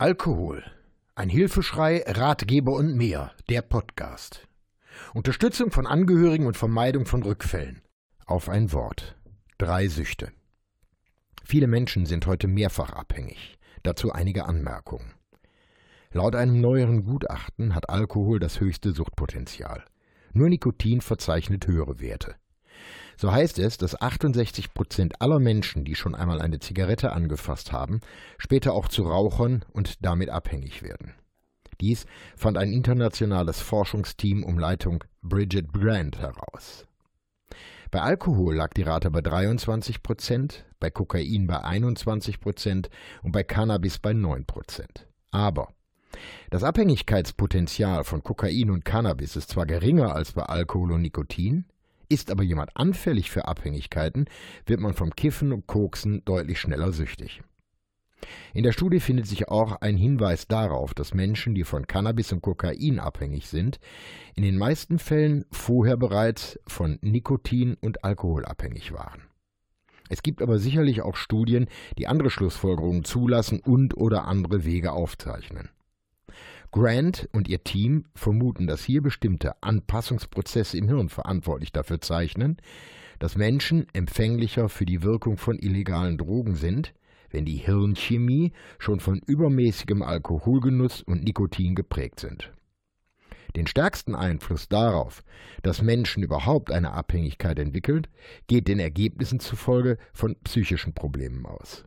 Alkohol. Ein Hilfeschrei, Ratgeber und mehr. Der Podcast. Unterstützung von Angehörigen und Vermeidung von Rückfällen. Auf ein Wort. Drei Süchte. Viele Menschen sind heute mehrfach abhängig. Dazu einige Anmerkungen. Laut einem neueren Gutachten hat Alkohol das höchste Suchtpotenzial. Nur Nikotin verzeichnet höhere Werte. So heißt es, dass 68 Prozent aller Menschen, die schon einmal eine Zigarette angefasst haben, später auch zu Rauchern und damit abhängig werden. Dies fand ein internationales Forschungsteam um Leitung Bridget Brand heraus. Bei Alkohol lag die Rate bei 23 Prozent, bei Kokain bei 21 Prozent und bei Cannabis bei 9 Prozent. Aber das Abhängigkeitspotenzial von Kokain und Cannabis ist zwar geringer als bei Alkohol und Nikotin, ist aber jemand anfällig für Abhängigkeiten, wird man vom Kiffen und Koksen deutlich schneller süchtig. In der Studie findet sich auch ein Hinweis darauf, dass Menschen, die von Cannabis und Kokain abhängig sind, in den meisten Fällen vorher bereits von Nikotin und Alkohol abhängig waren. Es gibt aber sicherlich auch Studien, die andere Schlussfolgerungen zulassen und oder andere Wege aufzeichnen. Grant und ihr Team vermuten, dass hier bestimmte Anpassungsprozesse im Hirn verantwortlich dafür zeichnen, dass Menschen empfänglicher für die Wirkung von illegalen Drogen sind, wenn die Hirnchemie schon von übermäßigem Alkoholgenuss und Nikotin geprägt sind. Den stärksten Einfluss darauf, dass Menschen überhaupt eine Abhängigkeit entwickeln, geht den Ergebnissen zufolge von psychischen Problemen aus.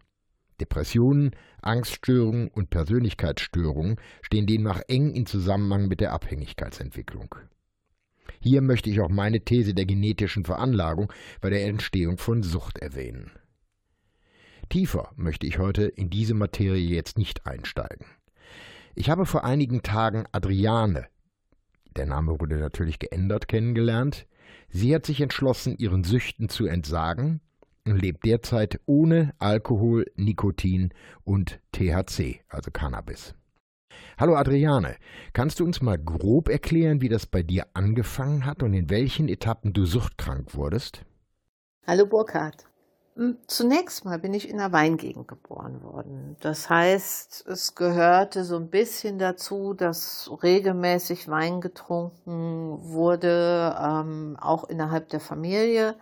Depressionen, Angststörungen und Persönlichkeitsstörungen stehen demnach eng in Zusammenhang mit der Abhängigkeitsentwicklung. Hier möchte ich auch meine These der genetischen Veranlagung bei der Entstehung von Sucht erwähnen. Tiefer möchte ich heute in diese Materie jetzt nicht einsteigen. Ich habe vor einigen Tagen Adriane, der Name wurde natürlich geändert, kennengelernt. Sie hat sich entschlossen, ihren Süchten zu entsagen lebt derzeit ohne Alkohol, Nikotin und THC, also Cannabis. Hallo Adriane, kannst du uns mal grob erklären, wie das bei dir angefangen hat und in welchen Etappen du suchtkrank wurdest? Hallo Burkhard. Hm, zunächst mal bin ich in einer Weingegend geboren worden. Das heißt, es gehörte so ein bisschen dazu, dass regelmäßig Wein getrunken wurde, ähm, auch innerhalb der Familie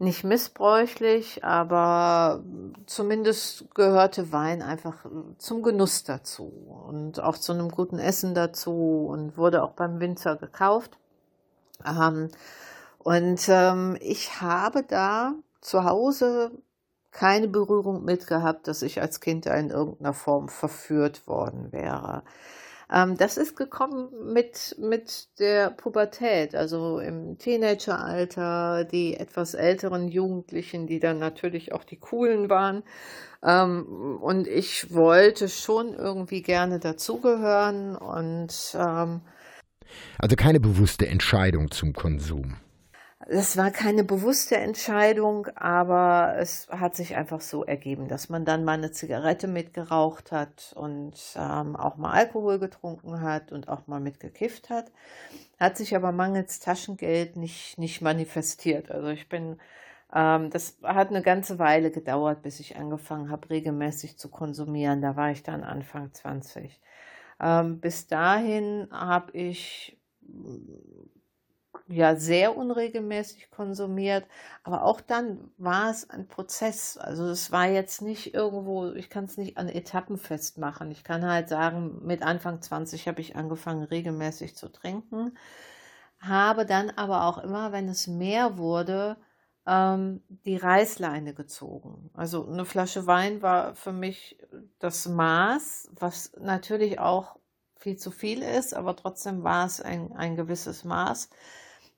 nicht missbräuchlich, aber zumindest gehörte Wein einfach zum Genuss dazu und auch zu einem guten Essen dazu und wurde auch beim Winzer gekauft. Ähm, und ähm, ich habe da zu Hause keine Berührung mit gehabt, dass ich als Kind in irgendeiner Form verführt worden wäre. Ähm, das ist gekommen mit, mit der Pubertät, also im Teenageralter, die etwas älteren Jugendlichen, die dann natürlich auch die coolen waren. Ähm, und ich wollte schon irgendwie gerne dazugehören und ähm, also keine bewusste Entscheidung zum Konsum. Das war keine bewusste Entscheidung, aber es hat sich einfach so ergeben, dass man dann mal eine Zigarette mitgeraucht hat und ähm, auch mal Alkohol getrunken hat und auch mal mitgekifft hat. Hat sich aber mangels Taschengeld nicht, nicht manifestiert. Also ich bin, ähm, das hat eine ganze Weile gedauert, bis ich angefangen habe, regelmäßig zu konsumieren. Da war ich dann Anfang 20. Ähm, bis dahin habe ich ja sehr unregelmäßig konsumiert, aber auch dann war es ein Prozess. Also es war jetzt nicht irgendwo, ich kann es nicht an Etappen festmachen. Ich kann halt sagen, mit Anfang 20 habe ich angefangen regelmäßig zu trinken, habe dann aber auch immer, wenn es mehr wurde, ähm, die Reißleine gezogen. Also eine Flasche Wein war für mich das Maß, was natürlich auch viel zu viel ist, aber trotzdem war es ein, ein gewisses Maß.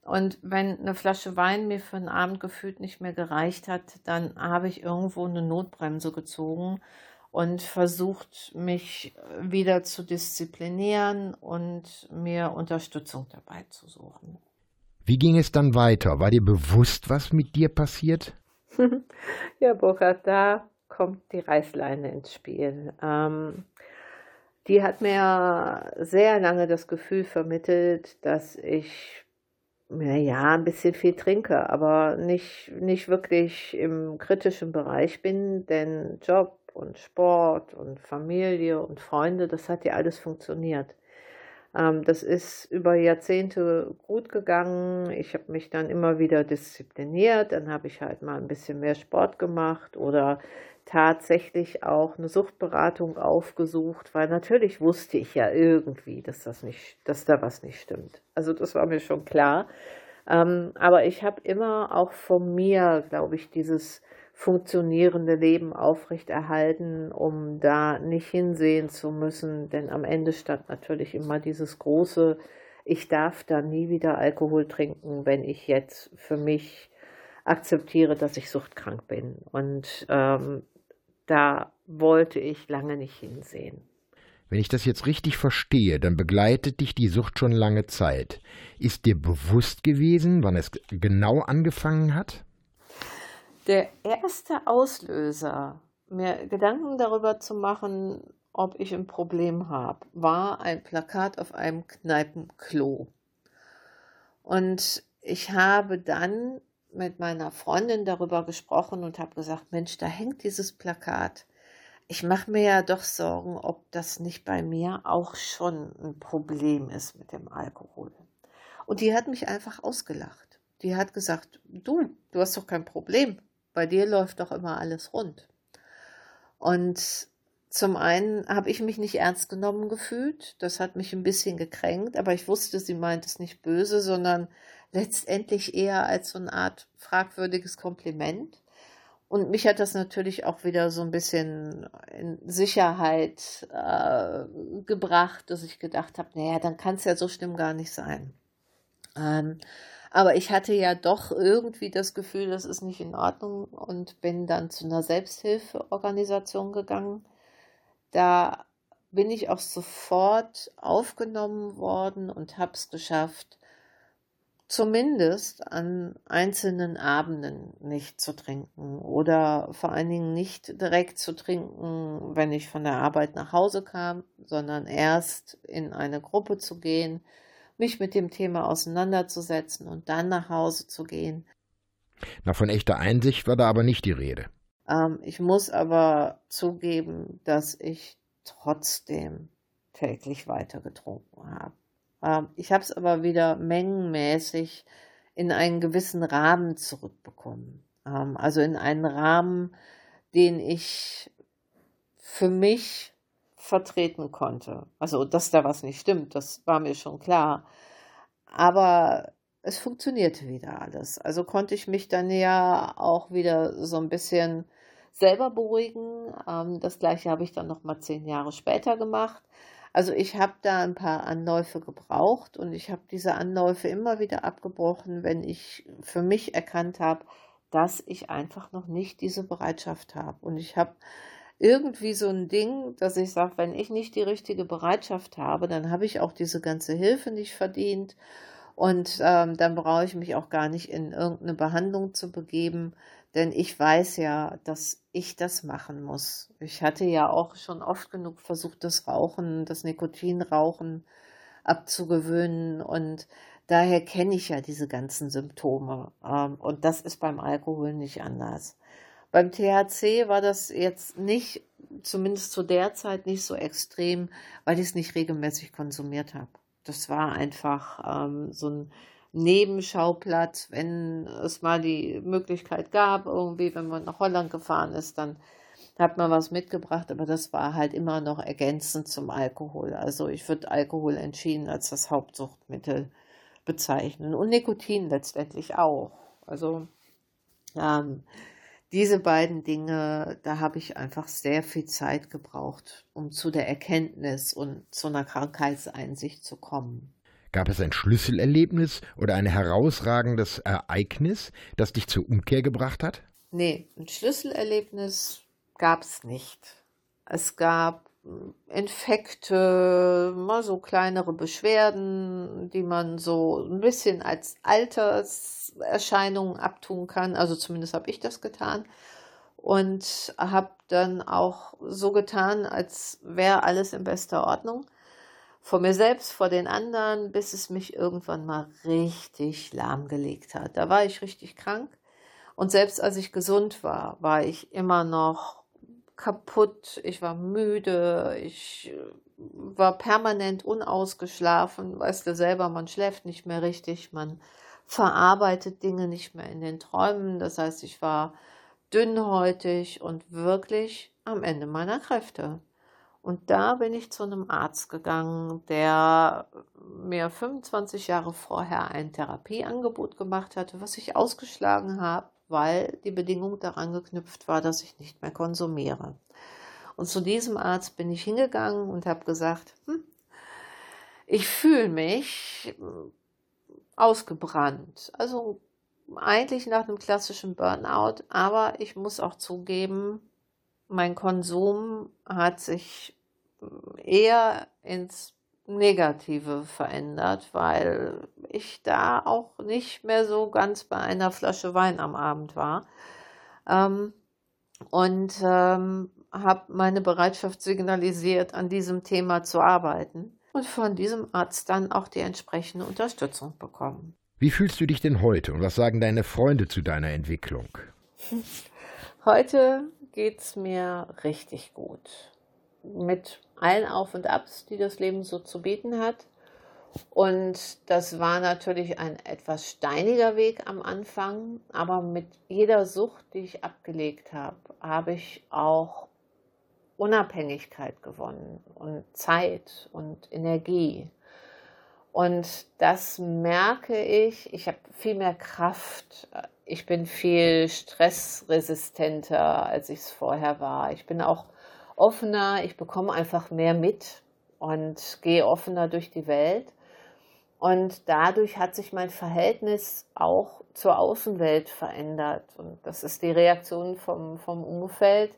Und wenn eine Flasche Wein mir für einen Abend gefühlt nicht mehr gereicht hat, dann habe ich irgendwo eine Notbremse gezogen und versucht, mich wieder zu disziplinieren und mir Unterstützung dabei zu suchen. Wie ging es dann weiter? War dir bewusst, was mit dir passiert? ja, Burkhard, da kommt die Reißleine ins Spiel. Ähm, die hat mir sehr lange das Gefühl vermittelt, dass ich ja, ein bisschen viel trinke, aber nicht, nicht wirklich im kritischen Bereich bin, denn Job, und Sport und Familie und Freunde, das hat ja alles funktioniert. Ähm, das ist über Jahrzehnte gut gegangen. Ich habe mich dann immer wieder diszipliniert. Dann habe ich halt mal ein bisschen mehr Sport gemacht oder tatsächlich auch eine Suchtberatung aufgesucht, weil natürlich wusste ich ja irgendwie, dass das nicht, dass da was nicht stimmt. Also das war mir schon klar. Ähm, aber ich habe immer auch von mir, glaube ich, dieses funktionierende Leben aufrechterhalten, um da nicht hinsehen zu müssen, denn am Ende stand natürlich immer dieses große, ich darf da nie wieder Alkohol trinken, wenn ich jetzt für mich akzeptiere, dass ich suchtkrank bin. Und ähm, da wollte ich lange nicht hinsehen. Wenn ich das jetzt richtig verstehe, dann begleitet dich die Sucht schon lange Zeit. Ist dir bewusst gewesen, wann es genau angefangen hat? Der erste Auslöser, mir Gedanken darüber zu machen, ob ich ein Problem habe, war ein Plakat auf einem Kneipenklo. Und ich habe dann mit meiner Freundin darüber gesprochen und habe gesagt, Mensch, da hängt dieses Plakat. Ich mache mir ja doch Sorgen, ob das nicht bei mir auch schon ein Problem ist mit dem Alkohol. Und die hat mich einfach ausgelacht. Die hat gesagt, du, du hast doch kein Problem. Bei dir läuft doch immer alles rund. Und zum einen habe ich mich nicht ernst genommen gefühlt. Das hat mich ein bisschen gekränkt, aber ich wusste, sie meint es nicht böse, sondern letztendlich eher als so eine Art fragwürdiges Kompliment. Und mich hat das natürlich auch wieder so ein bisschen in Sicherheit äh, gebracht, dass ich gedacht habe, naja, dann kann es ja so schlimm gar nicht sein. Ähm, aber ich hatte ja doch irgendwie das Gefühl, das ist nicht in Ordnung und bin dann zu einer Selbsthilfeorganisation gegangen. Da bin ich auch sofort aufgenommen worden und habe es geschafft, zumindest an einzelnen Abenden nicht zu trinken oder vor allen Dingen nicht direkt zu trinken, wenn ich von der Arbeit nach Hause kam, sondern erst in eine Gruppe zu gehen, mich mit dem Thema auseinanderzusetzen und dann nach Hause zu gehen. Na, von echter Einsicht war da aber nicht die Rede. Ähm, ich muss aber zugeben, dass ich trotzdem täglich weiter getrunken ich habe es aber wieder mengenmäßig in einen gewissen Rahmen zurückbekommen. Ähm, also in einen Rahmen, den ich für mich vertreten konnte. Also, dass da was nicht stimmt, das war mir schon klar. Aber es funktionierte wieder alles. Also konnte ich mich dann ja auch wieder so ein bisschen selber beruhigen. Ähm, das gleiche habe ich dann noch mal zehn Jahre später gemacht. Also ich habe da ein paar Anläufe gebraucht und ich habe diese Anläufe immer wieder abgebrochen, wenn ich für mich erkannt habe, dass ich einfach noch nicht diese Bereitschaft habe. Und ich habe irgendwie so ein Ding, dass ich sage, wenn ich nicht die richtige Bereitschaft habe, dann habe ich auch diese ganze Hilfe nicht verdient. Und ähm, dann brauche ich mich auch gar nicht in irgendeine Behandlung zu begeben, denn ich weiß ja, dass ich das machen muss. Ich hatte ja auch schon oft genug versucht, das Rauchen, das Nikotinrauchen abzugewöhnen und daher kenne ich ja diese ganzen Symptome. Ähm, und das ist beim Alkohol nicht anders. Beim THC war das jetzt nicht, zumindest zu der Zeit nicht so extrem, weil ich es nicht regelmäßig konsumiert habe. Das war einfach ähm, so ein Nebenschauplatz, wenn es mal die Möglichkeit gab, irgendwie, wenn man nach Holland gefahren ist, dann hat man was mitgebracht, aber das war halt immer noch ergänzend zum Alkohol. Also ich würde Alkohol entschieden als das Hauptsuchtmittel bezeichnen und Nikotin letztendlich auch. Also ähm, diese beiden Dinge, da habe ich einfach sehr viel Zeit gebraucht, um zu der Erkenntnis und zu einer Krankheitseinsicht zu kommen. Gab es ein Schlüsselerlebnis oder ein herausragendes Ereignis, das dich zur Umkehr gebracht hat? Nee, ein Schlüsselerlebnis gab es nicht. Es gab hm, Infekte, mal so kleinere Beschwerden, die man so ein bisschen als Alterserscheinungen abtun kann. Also zumindest habe ich das getan. Und habe dann auch so getan, als wäre alles in bester Ordnung vor mir selbst, vor den anderen, bis es mich irgendwann mal richtig lahmgelegt hat. Da war ich richtig krank und selbst als ich gesund war, war ich immer noch kaputt, ich war müde, ich war permanent unausgeschlafen. Weißt du selber, man schläft nicht mehr richtig, man verarbeitet Dinge nicht mehr in den Träumen. Das heißt, ich war dünnhäutig und wirklich am Ende meiner Kräfte. Und da bin ich zu einem Arzt gegangen, der mir 25 Jahre vorher ein Therapieangebot gemacht hatte, was ich ausgeschlagen habe, weil die Bedingung daran geknüpft war, dass ich nicht mehr konsumiere. Und zu diesem Arzt bin ich hingegangen und habe gesagt, hm, ich fühle mich ausgebrannt. Also eigentlich nach einem klassischen Burnout, aber ich muss auch zugeben, mein Konsum hat sich eher ins Negative verändert, weil ich da auch nicht mehr so ganz bei einer Flasche Wein am Abend war. Ähm, und ähm, habe meine Bereitschaft signalisiert, an diesem Thema zu arbeiten und von diesem Arzt dann auch die entsprechende Unterstützung bekommen. Wie fühlst du dich denn heute und was sagen deine Freunde zu deiner Entwicklung? Heute geht es mir richtig gut. Mit allen Auf und Abs, die das Leben so zu bieten hat. Und das war natürlich ein etwas steiniger Weg am Anfang, aber mit jeder Sucht, die ich abgelegt habe, habe ich auch Unabhängigkeit gewonnen und Zeit und Energie. Und das merke ich, ich habe viel mehr Kraft, ich bin viel stressresistenter, als ich es vorher war. Ich bin auch offener, ich bekomme einfach mehr mit und gehe offener durch die Welt. Und dadurch hat sich mein Verhältnis auch zur Außenwelt verändert. Und das ist die Reaktion vom, vom Umfeld.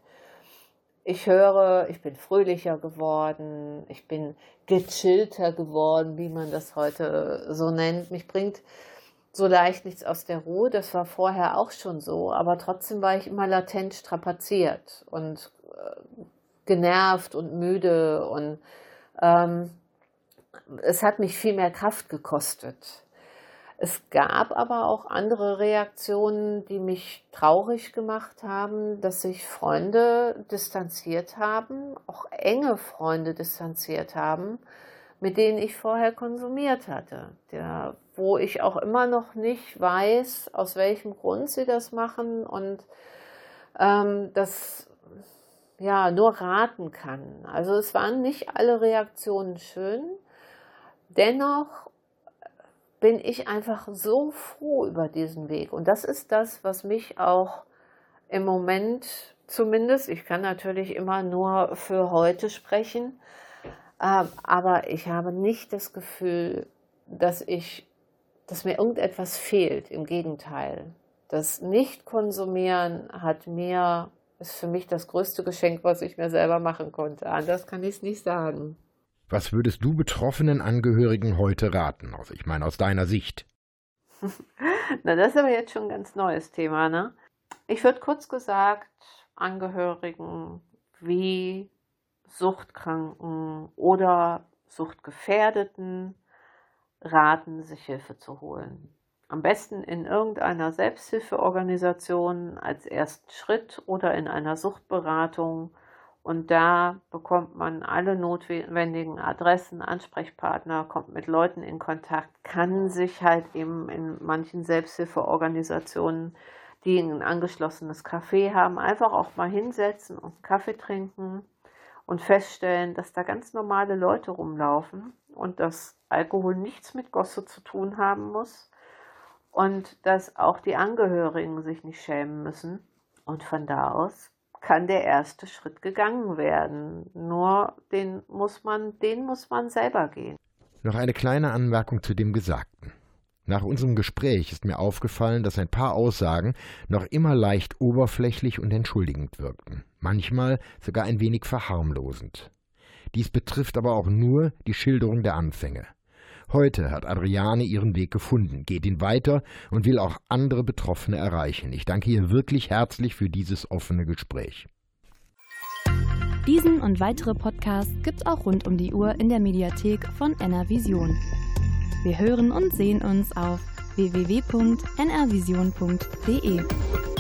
Ich höre, ich bin fröhlicher geworden, ich bin gechillter geworden, wie man das heute so nennt. Mich bringt so leicht nichts aus der Ruhe. Das war vorher auch schon so, aber trotzdem war ich immer latent strapaziert und äh, genervt und müde und ähm, es hat mich viel mehr Kraft gekostet. Es gab aber auch andere Reaktionen, die mich traurig gemacht haben, dass sich Freunde distanziert haben, auch enge Freunde distanziert haben, mit denen ich vorher konsumiert hatte, der, wo ich auch immer noch nicht weiß, aus welchem Grund sie das machen und ähm, das ja nur raten kann. Also es waren nicht alle Reaktionen schön. Dennoch bin ich einfach so froh über diesen Weg. Und das ist das, was mich auch im Moment zumindest, ich kann natürlich immer nur für heute sprechen, aber ich habe nicht das Gefühl, dass ich, dass mir irgendetwas fehlt. Im Gegenteil. Das Nicht-Konsumieren hat mir ist für mich das größte Geschenk, was ich mir selber machen konnte. Anders kann ich es nicht sagen. Was würdest du betroffenen Angehörigen heute raten? Also ich meine aus deiner Sicht. Na, das ist aber jetzt schon ein ganz neues Thema, ne? Ich würde kurz gesagt Angehörigen wie Suchtkranken oder Suchtgefährdeten raten, sich Hilfe zu holen. Am besten in irgendeiner Selbsthilfeorganisation als ersten Schritt oder in einer Suchtberatung. Und da bekommt man alle notwendigen Adressen, Ansprechpartner, kommt mit Leuten in Kontakt, kann sich halt eben in manchen Selbsthilfeorganisationen, die ein angeschlossenes Café haben, einfach auch mal hinsetzen und Kaffee trinken und feststellen, dass da ganz normale Leute rumlaufen und dass Alkohol nichts mit Gosse zu tun haben muss und dass auch die Angehörigen sich nicht schämen müssen. Und von da aus kann der erste Schritt gegangen werden. Nur den muss man, den muss man selber gehen. Noch eine kleine Anmerkung zu dem Gesagten. Nach unserem Gespräch ist mir aufgefallen, dass ein paar Aussagen noch immer leicht oberflächlich und entschuldigend wirkten, manchmal sogar ein wenig verharmlosend. Dies betrifft aber auch nur die Schilderung der Anfänge. Heute hat Adriane ihren Weg gefunden, geht ihn weiter und will auch andere Betroffene erreichen. Ich danke ihr wirklich herzlich für dieses offene Gespräch. Diesen und weitere Podcasts gibt's auch rund um die Uhr in der Mediathek von NRVision. Wir hören und sehen uns auf www.nrvision.de.